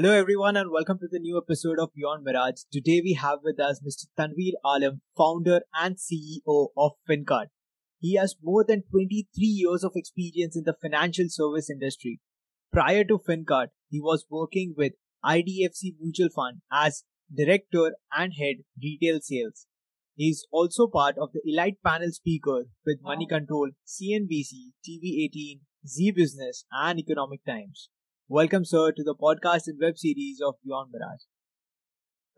Hello, everyone, and welcome to the new episode of Beyond Mirage. Today, we have with us Mr. Tanveer Alam, founder and CEO of Fincart. He has more than 23 years of experience in the financial service industry. Prior to Fincart, he was working with IDFC Mutual Fund as director and head retail sales. He is also part of the elite panel speaker with Moneycontrol, CNBC, TV18, Zee Business, and Economic Times. Welcome, sir, to the podcast and web series of Beyond Mirage.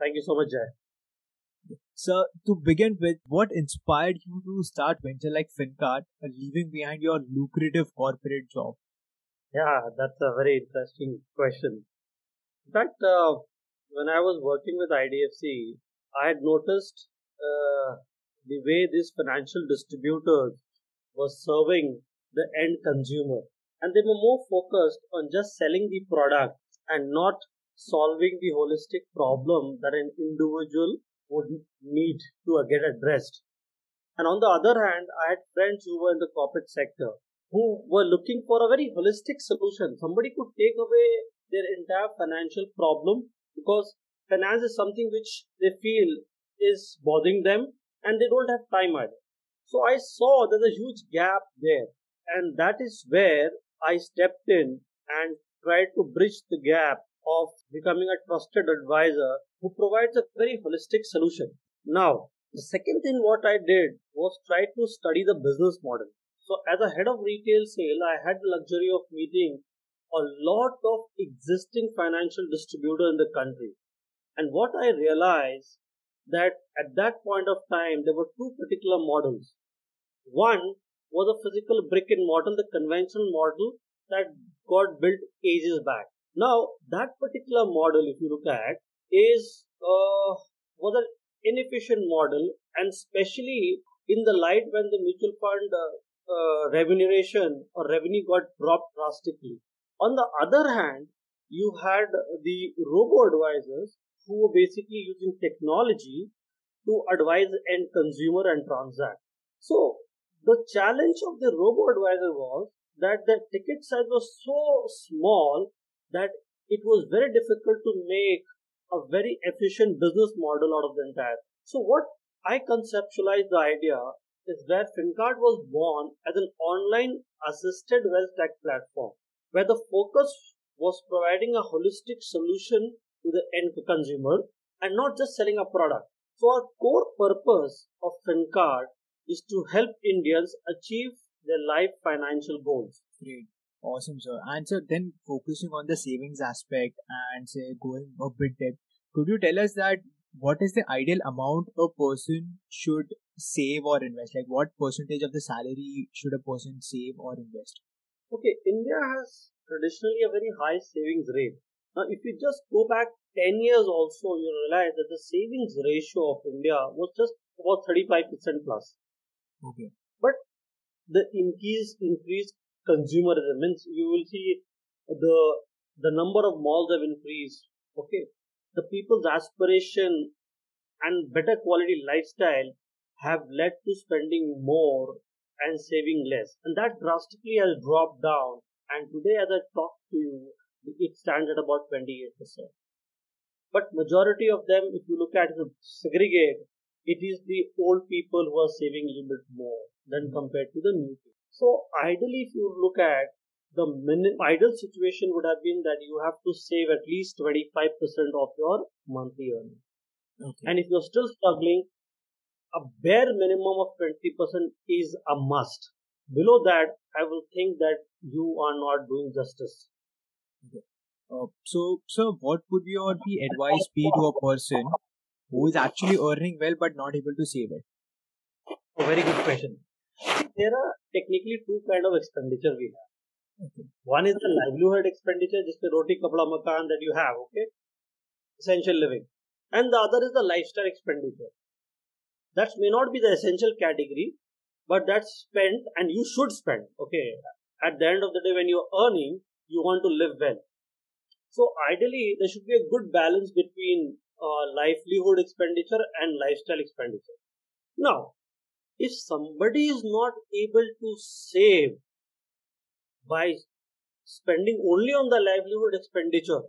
Thank you so much, Jay. Sir, to begin with, what inspired you to start venture like Fincart, leaving behind your lucrative corporate job? Yeah, that's a very interesting question. In fact, uh, when I was working with IDFC, I had noticed uh, the way these financial distributors were serving the end consumer and they were more focused on just selling the product and not solving the holistic problem that an individual would need to uh, get addressed. And on the other hand, I had friends who were in the corporate sector who were looking for a very holistic solution. Somebody could take away their entire financial problem because finance is something which they feel is bothering them and they don't have time either. So I saw there's a huge gap there and that is where I stepped in and tried to bridge the gap of becoming a trusted advisor who provides a very holistic solution. Now, the second thing what I did was try to study the business model. So as a head of retail sale, I had the luxury of meeting a lot of existing financial distributors in the country. And what I realized that at that point of time there were two particular models. One was a physical brick and mortar, the conventional model that got built ages back. Now, that particular model, if you look at, is uh, was an inefficient model, and especially in the light when the mutual fund uh, uh, remuneration or revenue got dropped drastically. On the other hand, you had the robo advisors who were basically using technology to advise end consumer and transact. So the challenge of the robo advisor was that the ticket size was so small that it was very difficult to make a very efficient business model out of the entire. So what I conceptualized the idea is where Fincart was born as an online assisted wealth tech platform where the focus was providing a holistic solution to the end consumer and not just selling a product. So our core purpose of Fincart is to help Indians achieve their life financial goals. Great. Awesome, sir. And so then focusing on the savings aspect and say going a bit deep, could you tell us that what is the ideal amount a person should save or invest? Like what percentage of the salary should a person save or invest? Okay, India has traditionally a very high savings rate. Now, if you just go back 10 years also, you realize that the savings ratio of India was just about 35% plus. Okay. But the increase increased consumerism means you will see the the number of malls have increased. Okay. The people's aspiration and better quality lifestyle have led to spending more and saving less. And that drastically has dropped down. And today as I talk to you, it stands at about 28%. But majority of them, if you look at it, segregate, it is the old people who are saving a little bit more than compared to the new people. So ideally, if you look at the min- ideal situation would have been that you have to save at least 25% of your monthly earnings. Okay. And if you're still struggling, a bare minimum of 20% is a must. Below that, I will think that you are not doing justice. Uh, so, so what would your the advice be to a person who is actually earning well but not able to save it? A very good question. There are technically two kind of expenditure we have. Okay. One is the livelihood expenditure, just the roti kapda makan that you have, okay? Essential living. And the other is the lifestyle expenditure. That may not be the essential category, but that's spent and you should spend, okay? At the end of the day, when you're earning, you want to live well. So ideally, there should be a good balance between uh, livelihood expenditure and lifestyle expenditure. Now, if somebody is not able to save by spending only on the livelihood expenditure,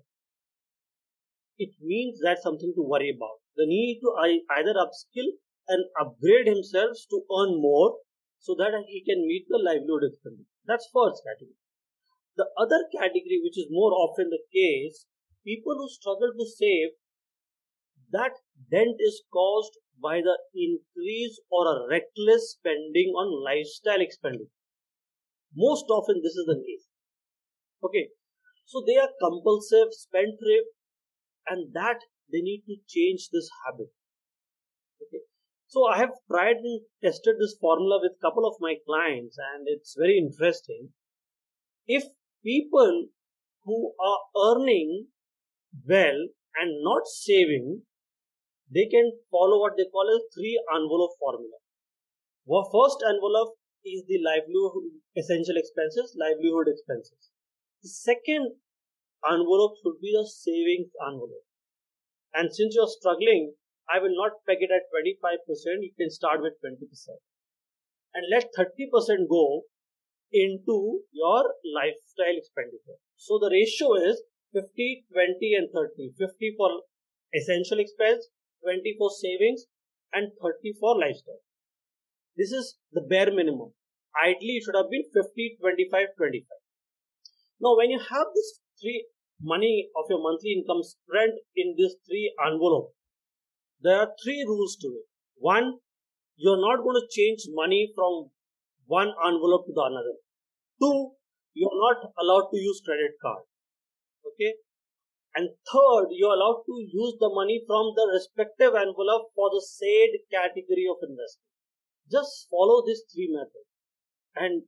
it means that's something to worry about. The need to either upskill and upgrade himself to earn more so that he can meet the livelihood expenditure. That's first category. The other category, which is more often the case, people who struggle to save, that dent is caused by the increase or a reckless spending on lifestyle expenditure. Most often this is the case. Okay. So they are compulsive, spendthrift, and that they need to change this habit. Okay. So I have tried and tested this formula with a couple of my clients and it's very interesting. If people who are earning well and not saving, they can follow what they call a three envelope formula. Our first envelope is the livelihood essential expenses, livelihood expenses. The second envelope should be the savings envelope. And since you're struggling, I will not peg it at 25%, you can start with 20%. And let 30% go into your lifestyle expenditure. So the ratio is 50, 20 and 30. 50 for essential expense, 20 for savings and 30 for lifestyle. This is the bare minimum. Ideally, it should have been 50, 25, 25. Now, when you have this three money of your monthly income spread in this three envelope, there are three rules to it. One, you're not going to change money from one envelope to the another. Two, you're not allowed to use credit card. Okay. And third, you're allowed to use the money from the respective envelope for the said category of investment. Just follow these three methods. And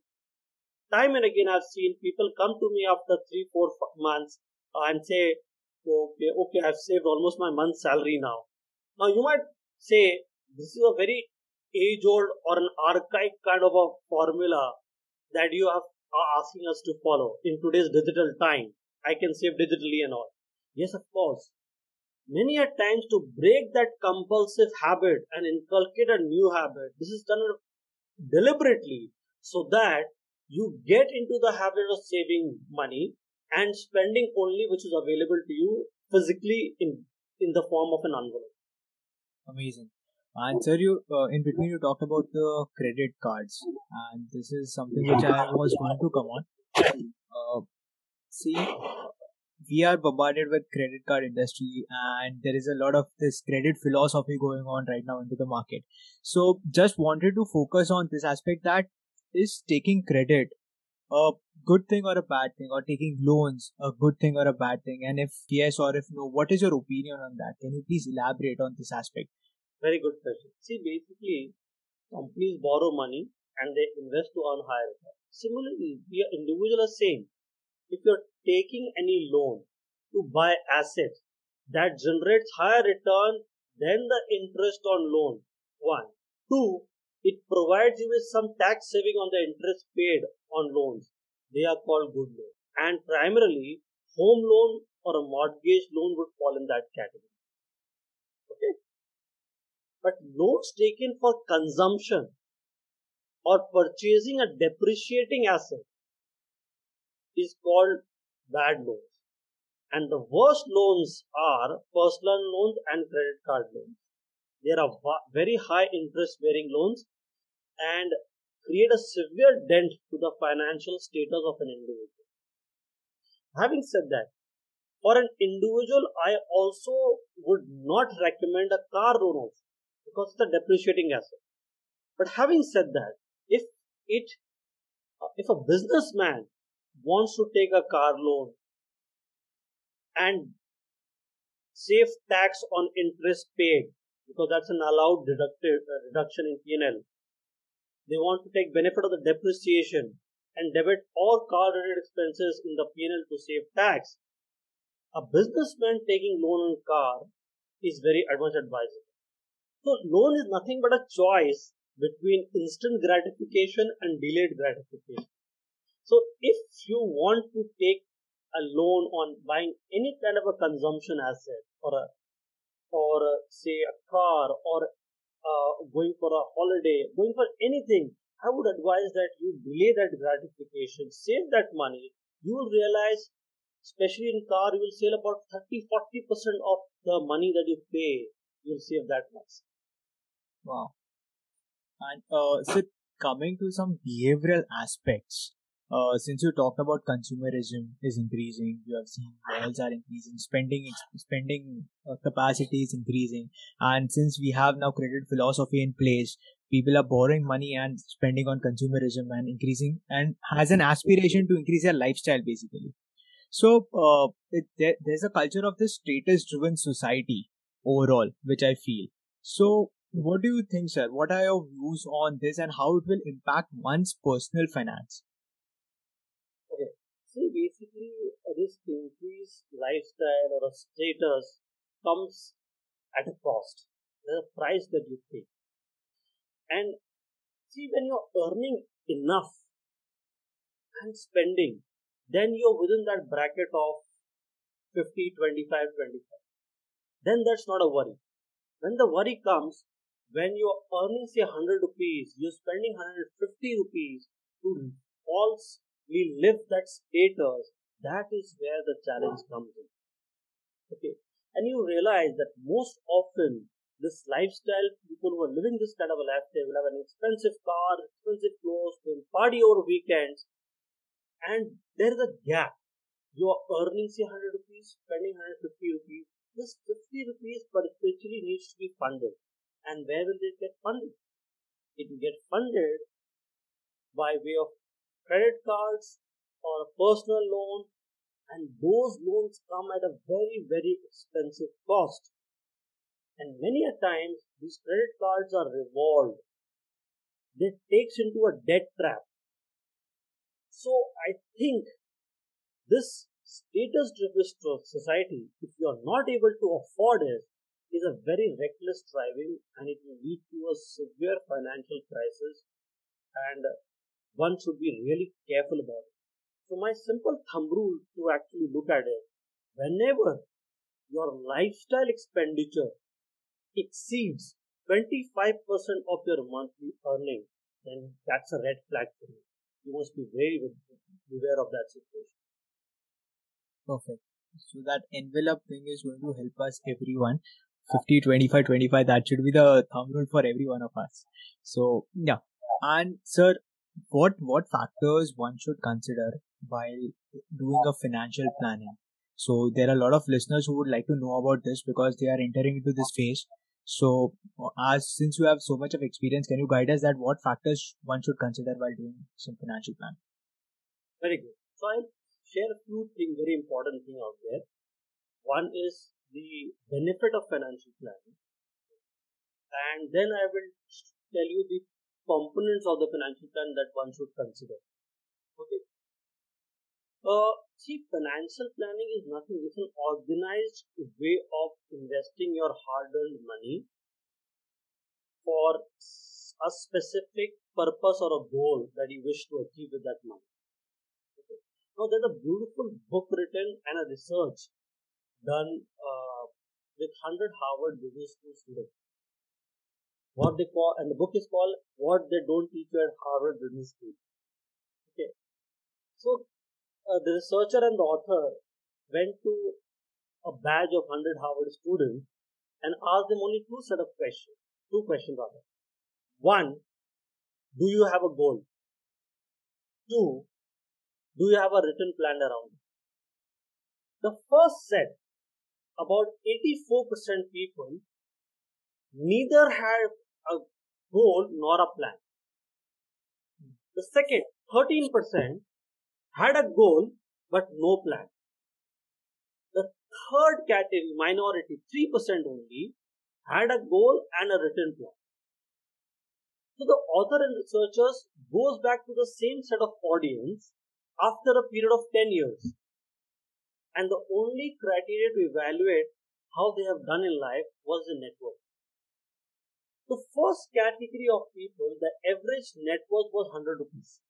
time and again, I've seen people come to me after three, four months and say, okay, okay, I've saved almost my month's salary now. Now you might say this is a very age old or an archaic kind of a formula that you have, are asking us to follow in today's digital time. I can save digitally and all. Yes, of course. Many a times to break that compulsive habit and inculcate a new habit, this is done deliberately so that you get into the habit of saving money and spending only which is available to you physically in in the form of an envelope. Amazing. And sir, you uh, in between you talked about the credit cards, and this is something which I was going to come on. Uh, see, we are bombarded with credit card industry and there is a lot of this credit philosophy going on right now into the market. So just wanted to focus on this aspect that is taking credit a good thing or a bad thing or taking loans a good thing or a bad thing? And if yes or if no what is your opinion on that? Can you please elaborate on this aspect? Very good question. See basically companies borrow money and they invest to earn higher return similarly we are individual are same if you're taking any loan to buy assets that generates higher return than the interest on loan. One. Two, it provides you with some tax saving on the interest paid on loans. They are called good loans. And primarily, home loan or a mortgage loan would fall in that category. Okay? But loans taken for consumption or purchasing a depreciating asset is called bad loans. And the worst loans are personal loans and credit card loans. They are very high interest bearing loans and create a severe dent to the financial status of an individual. Having said that, for an individual, I also would not recommend a car loan also because it's a depreciating asset. But having said that, if it, if a businessman wants to take a car loan and save tax on interest paid because that's an allowed deducted uh, reduction in P&L. They want to take benefit of the depreciation and debit all car related expenses in the P&L to save tax. A businessman taking loan on car is very much advisable. So loan is nothing but a choice between instant gratification and delayed gratification. So if you want to take a loan on buying any kind of a consumption asset or a or a, say a car or uh, going for a holiday, going for anything, I would advise that you delay that gratification, save that money. You will realize especially in car, you will save about 30 40% of the money that you pay. You'll save that much. Wow. And uh, so coming to some behavioral aspects, uh, since you talked about consumerism is increasing, you have seen malls are increasing, spending spending uh, capacity is increasing, and since we have now credit philosophy in place, people are borrowing money and spending on consumerism and increasing and has an aspiration to increase their lifestyle basically. So uh, it, there, there's a culture of this status-driven society overall, which I feel. So what do you think, sir? What are your views on this and how it will impact one's personal finance? See, basically, this increased lifestyle or a status comes at a cost. There's a price that you pay. And see, when you're earning enough and spending, then you're within that bracket of 50, 25, 25. Then that's not a worry. When the worry comes, when you're earning say 100 rupees, you're spending 150 rupees to falsely live that status, that is where the challenge comes in. Okay. And you realize that most often this lifestyle, people who are living this kind of a lifestyle will have an expensive car, expensive clothes, will party over weekends, and there is a gap. You are earning say 100 rupees, spending 150 rupees. This 50 rupees perpetually needs to be funded. And where will they get funded? It will get funded by way of credit cards or a personal loan, and those loans come at a very, very expensive cost. And many a times these credit cards are revolved. That takes into a debt trap. So I think this status driven society, if you are not able to afford it, is a very reckless driving and it will lead to a severe financial crisis and one should be really careful about it. So my simple thumb rule to actually look at it, whenever your lifestyle expenditure exceeds 25% of your monthly earning, then that's a red flag for you. You must be very aware of that situation. Perfect. So that envelope thing is going to help us everyone 50 25 25 that should be the thumb rule for every one of us so yeah and sir what what factors one should consider while doing a financial planning. So there are a lot of listeners who would like to know about this because they are entering into this phase. So as since you have so much of experience can you guide us that what factors one should consider while doing some financial plan very good. So i'll share a few things very important thing out there. One is the benefit of financial planning. And then I will tell you the components of the financial plan that one should consider. Okay. Uh, see, financial planning is nothing, it's an organized way of investing your hard earned money for a specific purpose or a goal that you wish to achieve with that money. Okay. Now, there's a beautiful book written and a research done uh, with 100 Harvard Business School students. What they call, and the book is called What They Don't Teach You at Harvard Business School. Okay. So, uh, the researcher and the author went to a batch of 100 Harvard students and asked them only two set of questions. Two questions rather. One, do you have a goal? Two, do you have a written plan around it? The first set about 84% people neither have a goal nor a plan. The second, 13% had a goal but no plan. The third category, minority, 3% only, had a goal and a written plan. So the author and researchers goes back to the same set of audience after a period of 10 years and the only criteria to evaluate how they have done in life was the net worth. The first category of people, the average net worth was 100 rupees.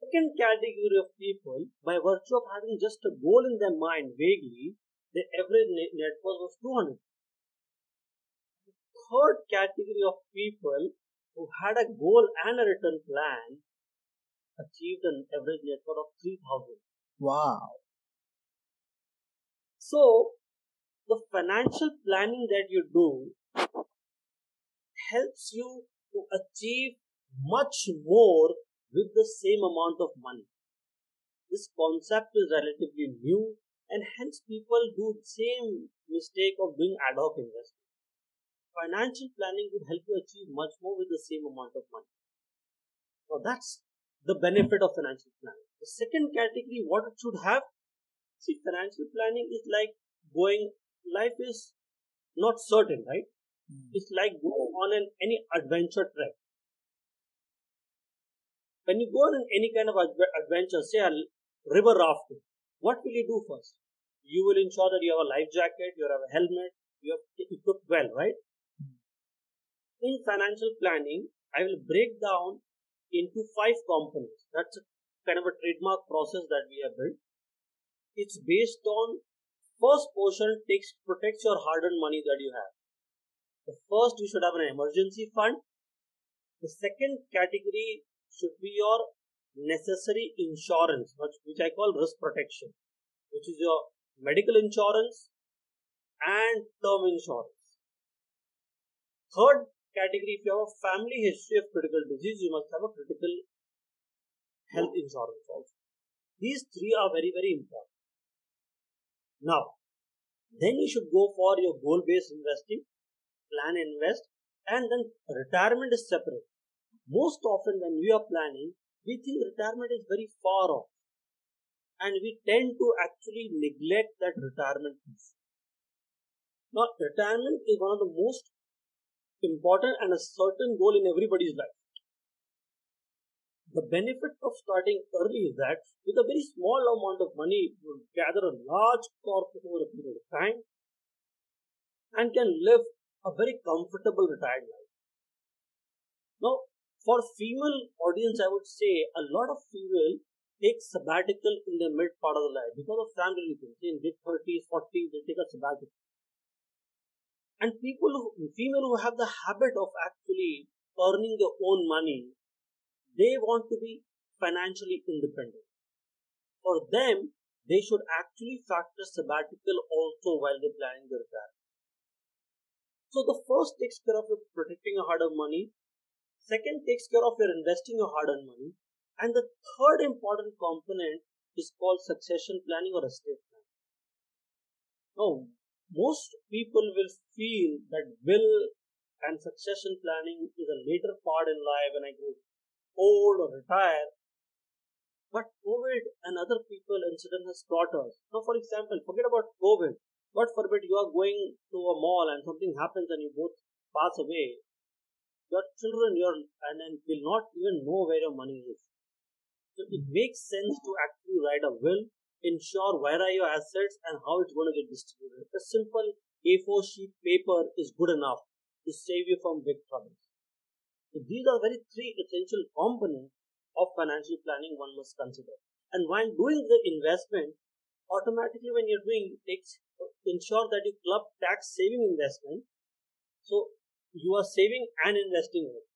Second category of people, by virtue of having just a goal in their mind vaguely, the average net worth was 200. The third category of people who had a goal and a written plan achieved an average net worth of 3000. Wow. So, the financial planning that you do helps you to achieve much more with the same amount of money. This concept is relatively new and hence people do the same mistake of doing ad hoc investing. Financial planning would help you achieve much more with the same amount of money. Now that's the benefit of financial planning. The second category, what it should have, see financial planning is like going, life is not certain, right? Mm. It's like going on an any adventure trek. When you go on any kind of adventure, say a river rafting, what will you do first? You will ensure that you have a life jacket, you have a helmet, you have equipped well, right? In financial planning, I will break down into five components. That's a kind of a trademark process that we have built. It's based on first portion takes protects your hard-earned money that you have. The first you should have an emergency fund. The second category should be your necessary insurance, which I call risk protection, which is your medical insurance and term insurance. Third category, if you have a family history of critical disease, you must have a critical health insurance also. These three are very, very important. Now, then you should go for your goal based investing, plan invest, and then retirement is separate. Most often, when we are planning, we think retirement is very far off and we tend to actually neglect that retirement piece. Now, retirement is one of the most important and a certain goal in everybody's life. The benefit of starting early is that with a very small amount of money, you gather a large corpus over a period of time and can live a very comfortable retired life. Now, for female audience, I would say a lot of female take sabbatical in the mid part of the life because of family reasons. In mid 30s, 40s, they take a sabbatical. And people, who, female who have the habit of actually earning their own money, they want to be financially independent. For them, they should actually factor sabbatical also while they're planning their retirement. So the first takes care of your protecting a hard-earned money Second takes care of your investing your hard earned money. And the third important component is called succession planning or estate planning. Now, most people will feel that will and succession planning is a later part in life when I grow old or retire. But COVID and other people incident has taught us. Now, for example, forget about COVID. God forbid you are going to a mall and something happens and you both pass away your children your and, and will not even know where your money is. So it hmm. makes sense to actually write a will, ensure where are your assets and how it's going to get distributed. A simple A4 sheet paper is good enough to save you from big troubles. So these are very three essential components of financial planning one must consider. And while doing the investment, automatically when you're doing it, ensure that you club tax saving investment. So you are saving and investing in it.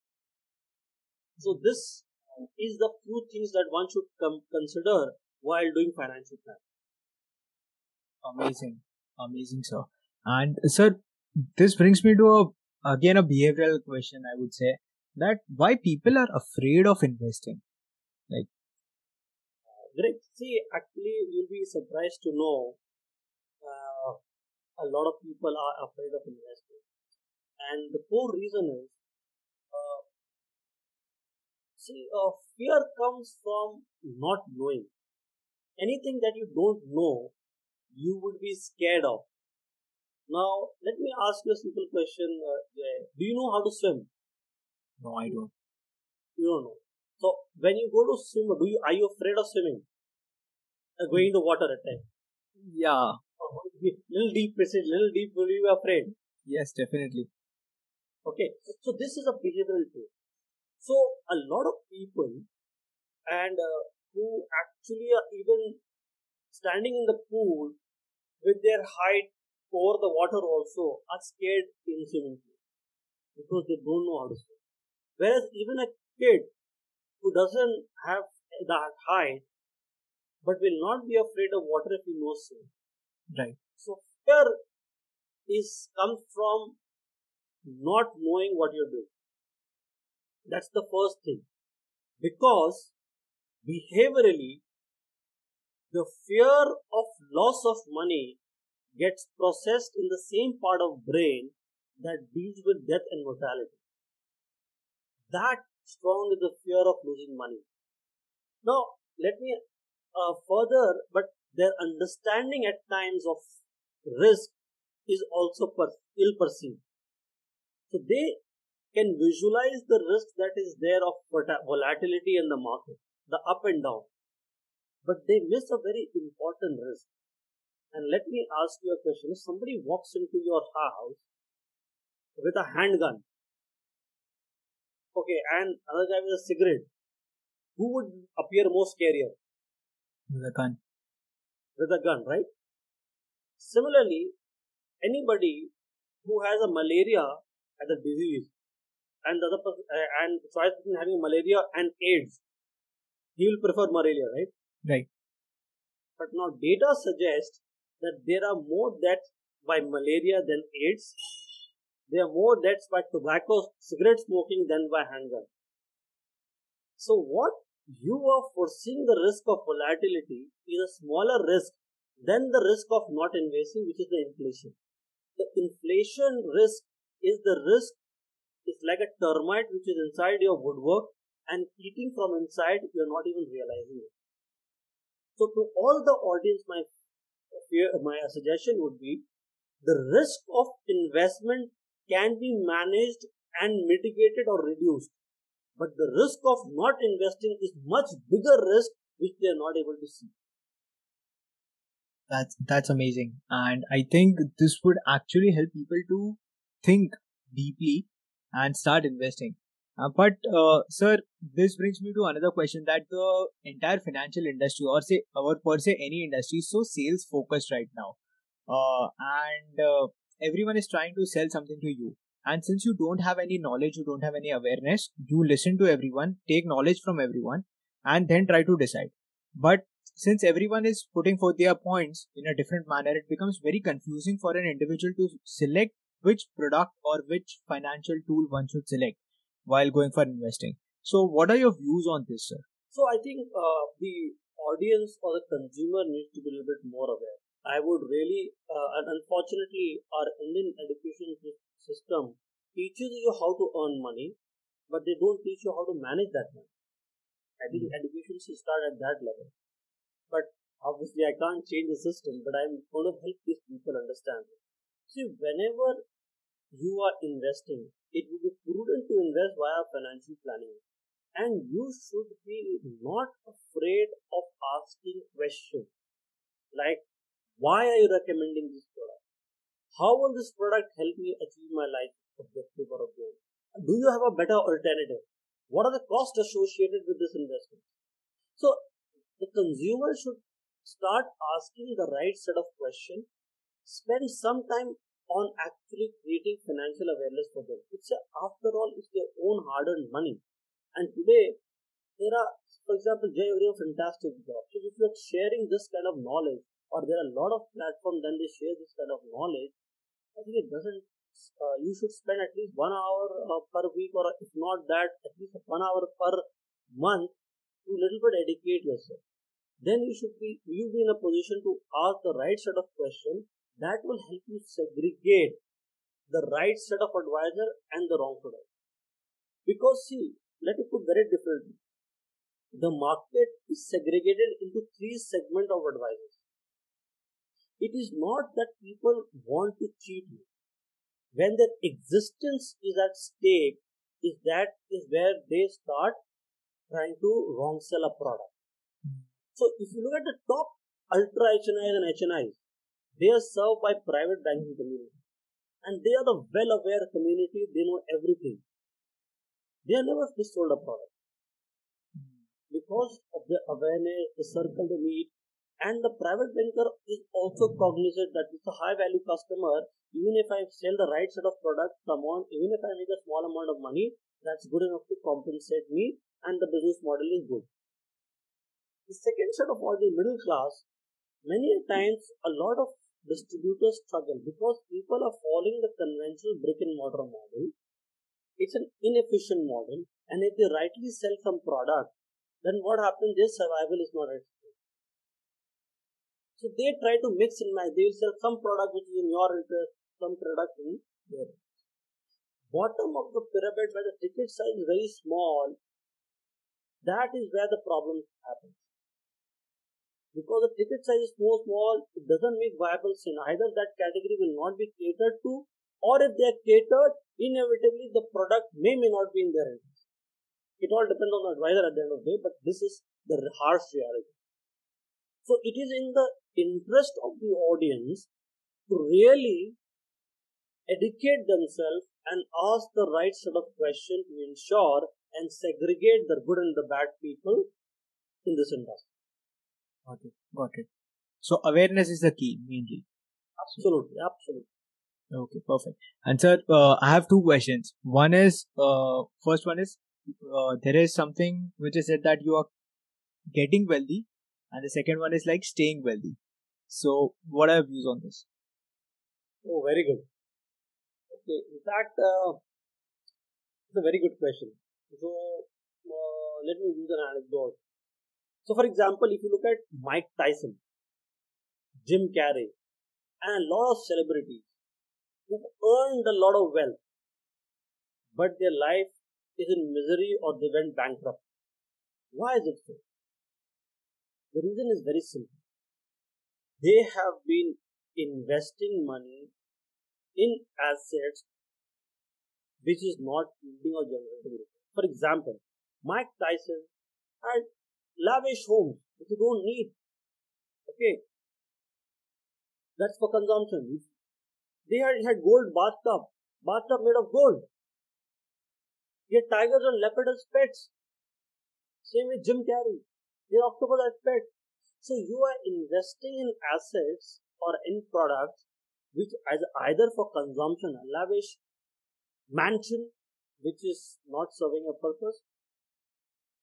So this is the few things that one should com- consider while doing financial planning. Amazing, amazing, sir. And sir, this brings me to a again a behavioral question. I would say that why people are afraid of investing. Like, great. See, actually, you'll be surprised to know a lot of people are afraid of investing. And the core reason is, uh, see, uh, fear comes from not knowing. Anything that you don't know, you would be scared of. Now, let me ask you a simple question, uh, Do you know how to swim? No, I don't. You don't know. So, when you go to swim, do you are you afraid of swimming? Uh, going into water at times? Yeah. Little deep, little deep, will you be afraid? Yes, definitely. Okay, so this is a behavioral tool. So a lot of people and uh, who actually are even standing in the pool with their height over the water also are scared in swimming pool because they don't know how to swim. Whereas even a kid who doesn't have that height but will not be afraid of water if he knows swimming. Right. So fear is comes from not knowing what you're doing. That's the first thing. Because behaviorally, the fear of loss of money gets processed in the same part of brain that deals with death and mortality. That strong is the fear of losing money. Now, let me uh, further, but their understanding at times of risk is also per- ill perceived. So they can visualize the risk that is there of volatility in the market, the up and down. But they miss a very important risk. And let me ask you a question. If somebody walks into your house with a handgun, okay, and another guy with a cigarette, who would appear more scarier? The gun. With a gun, right? Similarly, anybody who has a malaria as a disease and the other person, uh, and tries having malaria and AIDS, he will prefer malaria, right? Right. But now data suggests that there are more deaths by malaria than AIDS. There are more deaths by tobacco, cigarette smoking than by handgun. So what you are foreseeing the risk of volatility is a smaller risk than the risk of not investing, which is the inflation. The inflation risk is the risk it's like a termite which is inside your woodwork and eating from inside, you're not even realizing it. So, to all the audience, my my suggestion would be the risk of investment can be managed and mitigated or reduced, but the risk of not investing is much bigger risk which they are not able to see. That's that's amazing, and I think this would actually help people to think deeply and start investing. Uh, but uh, sir, this brings me to another question that the entire financial industry, or say, or per se any industry, is so sales focused right now, uh, and uh, everyone is trying to sell something to you. And since you don't have any knowledge, you don't have any awareness, you listen to everyone, take knowledge from everyone, and then try to decide. But since everyone is putting forth their points in a different manner, it becomes very confusing for an individual to select which product or which financial tool one should select while going for investing. So, what are your views on this, sir? So, I think uh, the audience or the consumer needs to be a little bit more aware. I would really, uh, and unfortunately, our Indian education system teaches you how to earn money, but they don't teach you how to manage that money. I think mm-hmm. education should start at that level. But obviously, I can't change the system, but I'm going to help these people understand it. See, whenever you are investing, it would be prudent to invest via financial planning. And you should be not afraid of asking questions like, why are you recommending this product? How will this product help me achieve my life objective or goal? Do you have a better alternative? What are the costs associated with this investment? So, the consumer should start asking the right set of questions spend some time on actually creating financial awareness for them. It's a, after all, it's their own hard-earned money. And today, there are, for example, Jay, a fantastic job. So if you're sharing this kind of knowledge, or there are a lot of platforms then they share this kind of knowledge, It doesn't. Uh, you should spend at least one hour uh, per week, or if not that, at least one hour per month to little bit educate yourself. Then you should be you be in a position to ask the right set of questions that will help you segregate the right set of advisor and the wrong advisor. Because see, let me put very differently. The market is segregated into three segments of advisors. It is not that people want to cheat you. When their existence is at stake, is that is where they start trying to wrong sell a product. So if you look at the top ultra HNIs and HNIs, they are served by private banking community. And they are the well-aware community. They know everything. They are never missold a product. Because of the awareness, the circle they meet, and the private banker is also cognizant that it's a high value customer. Even if I sell the right set of products, come on, even if I make a small amount of money, that's good enough to compensate me and the business model is good. The second set of audience, middle class, many times a lot of distributors struggle because people are following the conventional brick and mortar model. It's an inefficient model, and if they rightly sell some product, then what happens? Their survival is not at stake. So they try to mix and match. They will sell some product which is in your interest, some product in their interest. Bottom of the pyramid where the ticket size is very small, that is where the problem happens. Because the ticket size is so small, it doesn't make viable sin. Either that category will not be catered to, or if they are catered, inevitably the product may may not be in their interest. It all depends on the advisor at the end of the day, but this is the harsh reality. So it is in the interest of the audience to really educate themselves and ask the right set of questions to ensure and segregate the good and the bad people in this industry. Got it. Got it. So awareness is the key mainly. Absolutely, absolutely. Okay, perfect. And sir, uh, I have two questions. One is, uh, first one is, uh, there is something which is said that you are getting wealthy, and the second one is like staying wealthy. So, what are your views on this? Oh, very good. Okay, in fact, uh, it's a very good question. So, uh, let me use an anecdote. So, for example, if you look at Mike Tyson, Jim Carrey, and a lot of celebrities who've earned a lot of wealth, but their life is in misery or they went bankrupt. Why is it so? The reason is very simple. They have been investing money in assets which is not yielding or generating. For example, Mike Tyson had lavish homes which you don't need. Okay. That's for consumption. They had, had gold bathtub, bathtub made of gold. Had tigers and leopards pets. Same with Jim Carrey. They as pets. So you are investing in assets or in products which as either for consumption, a lavish mansion which is not serving a purpose.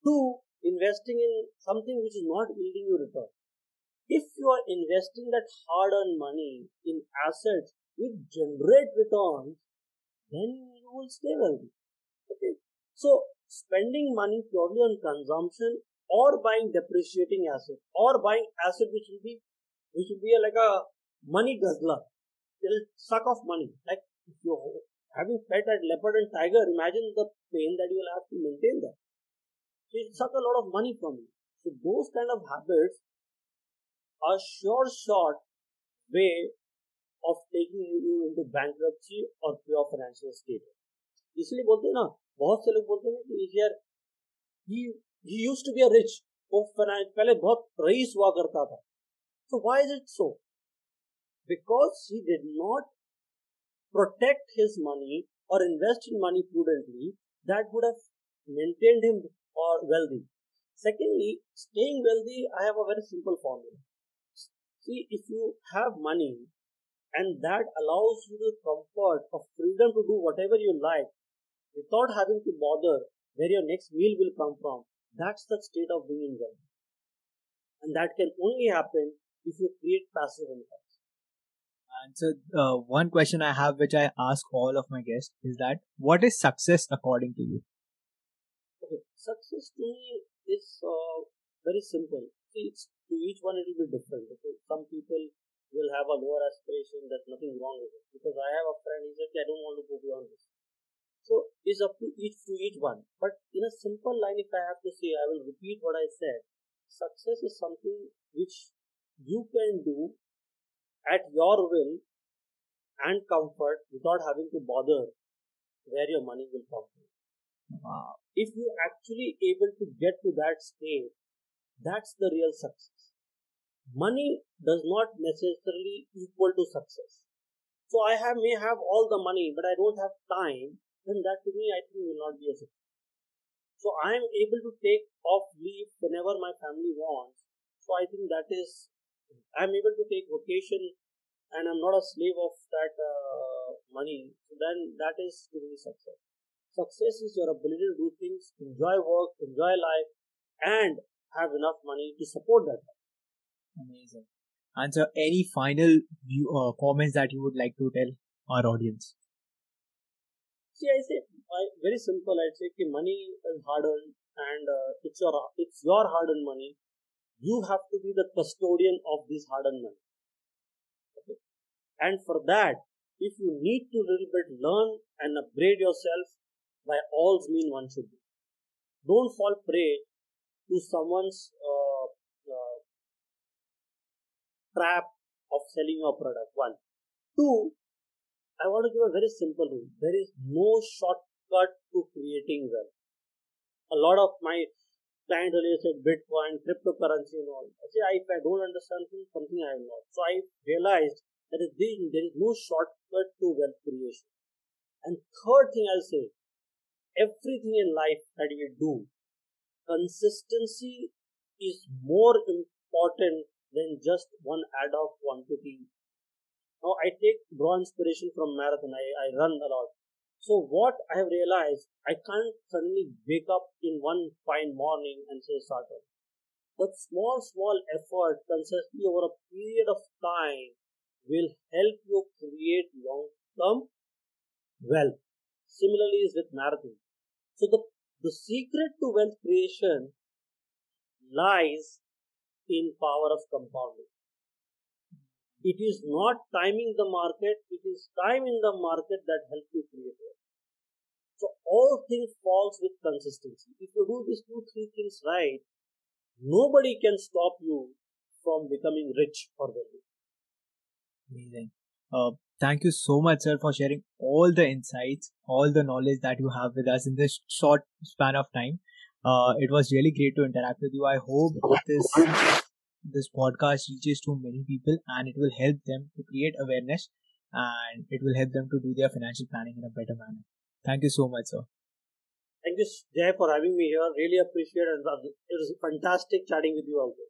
Two, investing in something which is not yielding you return. If you are investing that hard earned money in assets which generate returns, then you will stay wealthy. Okay. So spending money purely on consumption or buying depreciating asset or buying asset which will be which will be a, like a money guzzler. It'll suck off money. Like if you're having pet at leopard and tiger, imagine the pain that you will have to maintain that. So it suck a lot of money from you. So those kind of habits are sure short way of taking you into bankruptcy or pure financial state. इसलिए बोलते हैं ना बहुत से लोग बोलते हैं कि यार he he used to be a rich वो पहले बहुत रईस हुआ करता था so why is it so because he did not protect his money or invest in money prudently that would have maintained him or wealthy secondly staying wealthy i have a very simple formula see if you have money and that allows you the comfort of freedom to do whatever you like without having to bother where your next meal will come from that's the state of being in wealth. And that can only happen if you create passive income. And so, uh, one question I have, which I ask all of my guests, is that what is success according to you? Okay, success to me is uh, very simple. See, it's, to each one it will be different. Okay, some people will have a lower aspiration. There's nothing wrong with it. Because I have a friend. He said, "I don't want to go beyond this." So is up to each to each one. But in a simple line, if I have to say, I will repeat what I said. Success is something which you can do at your will and comfort without having to bother where your money will come from. Wow. If you actually able to get to that state, that's the real success. Money does not necessarily equal to success. So I have may have all the money, but I don't have time then that to me I think will not be a success. So I am able to take off leave whenever my family wants. So I think that is I am able to take vacation and I'm not a slave of that uh, money. So then that is to me success. Success is your ability to do things, enjoy work, enjoy life, and have enough money to support that. Amazing. And so, any final view, uh, comments that you would like to tell our audience? See, I say I, very simple. I'd say that money is hard earned, and uh, it's your it's your hard earned money. You have to be the custodian of this hard earned money. Okay? And for that, if you need to little bit learn and upgrade yourself, by all means one should do. Don't fall prey to someone's uh, uh, trap of selling your product. One. Two, I want to give a very simple rule. There is no shortcut to creating wealth. A lot of my clients earlier said Bitcoin, cryptocurrency and all. I say, if I don't understand something, I am not. So I realized that there is no shortcut to wealth creation. And third thing I'll say, everything in life that we do, consistency is more important than just one ad hoc quantity now I take draw inspiration from marathon. I, I run a lot. So what I have realized, I can't suddenly wake up in one fine morning and say start. But small, small effort consistently over a period of time will help you create long-term wealth. Similarly is with marathon. So the, the secret to wealth creation lies in power of compounding. It is not timing the market, it is time in the market that helps you create wealth. So all things falls with consistency. If you do these two, three things right, nobody can stop you from becoming rich or wealthy. Amazing. Uh, thank you so much, sir, for sharing all the insights, all the knowledge that you have with us in this short span of time. Uh, it was really great to interact with you. I hope this this podcast reaches to many people and it will help them to create awareness and it will help them to do their financial planning in a better manner. Thank you so much, sir. Thank you, Jay, for having me here. Really appreciate it. It was fantastic chatting with you also.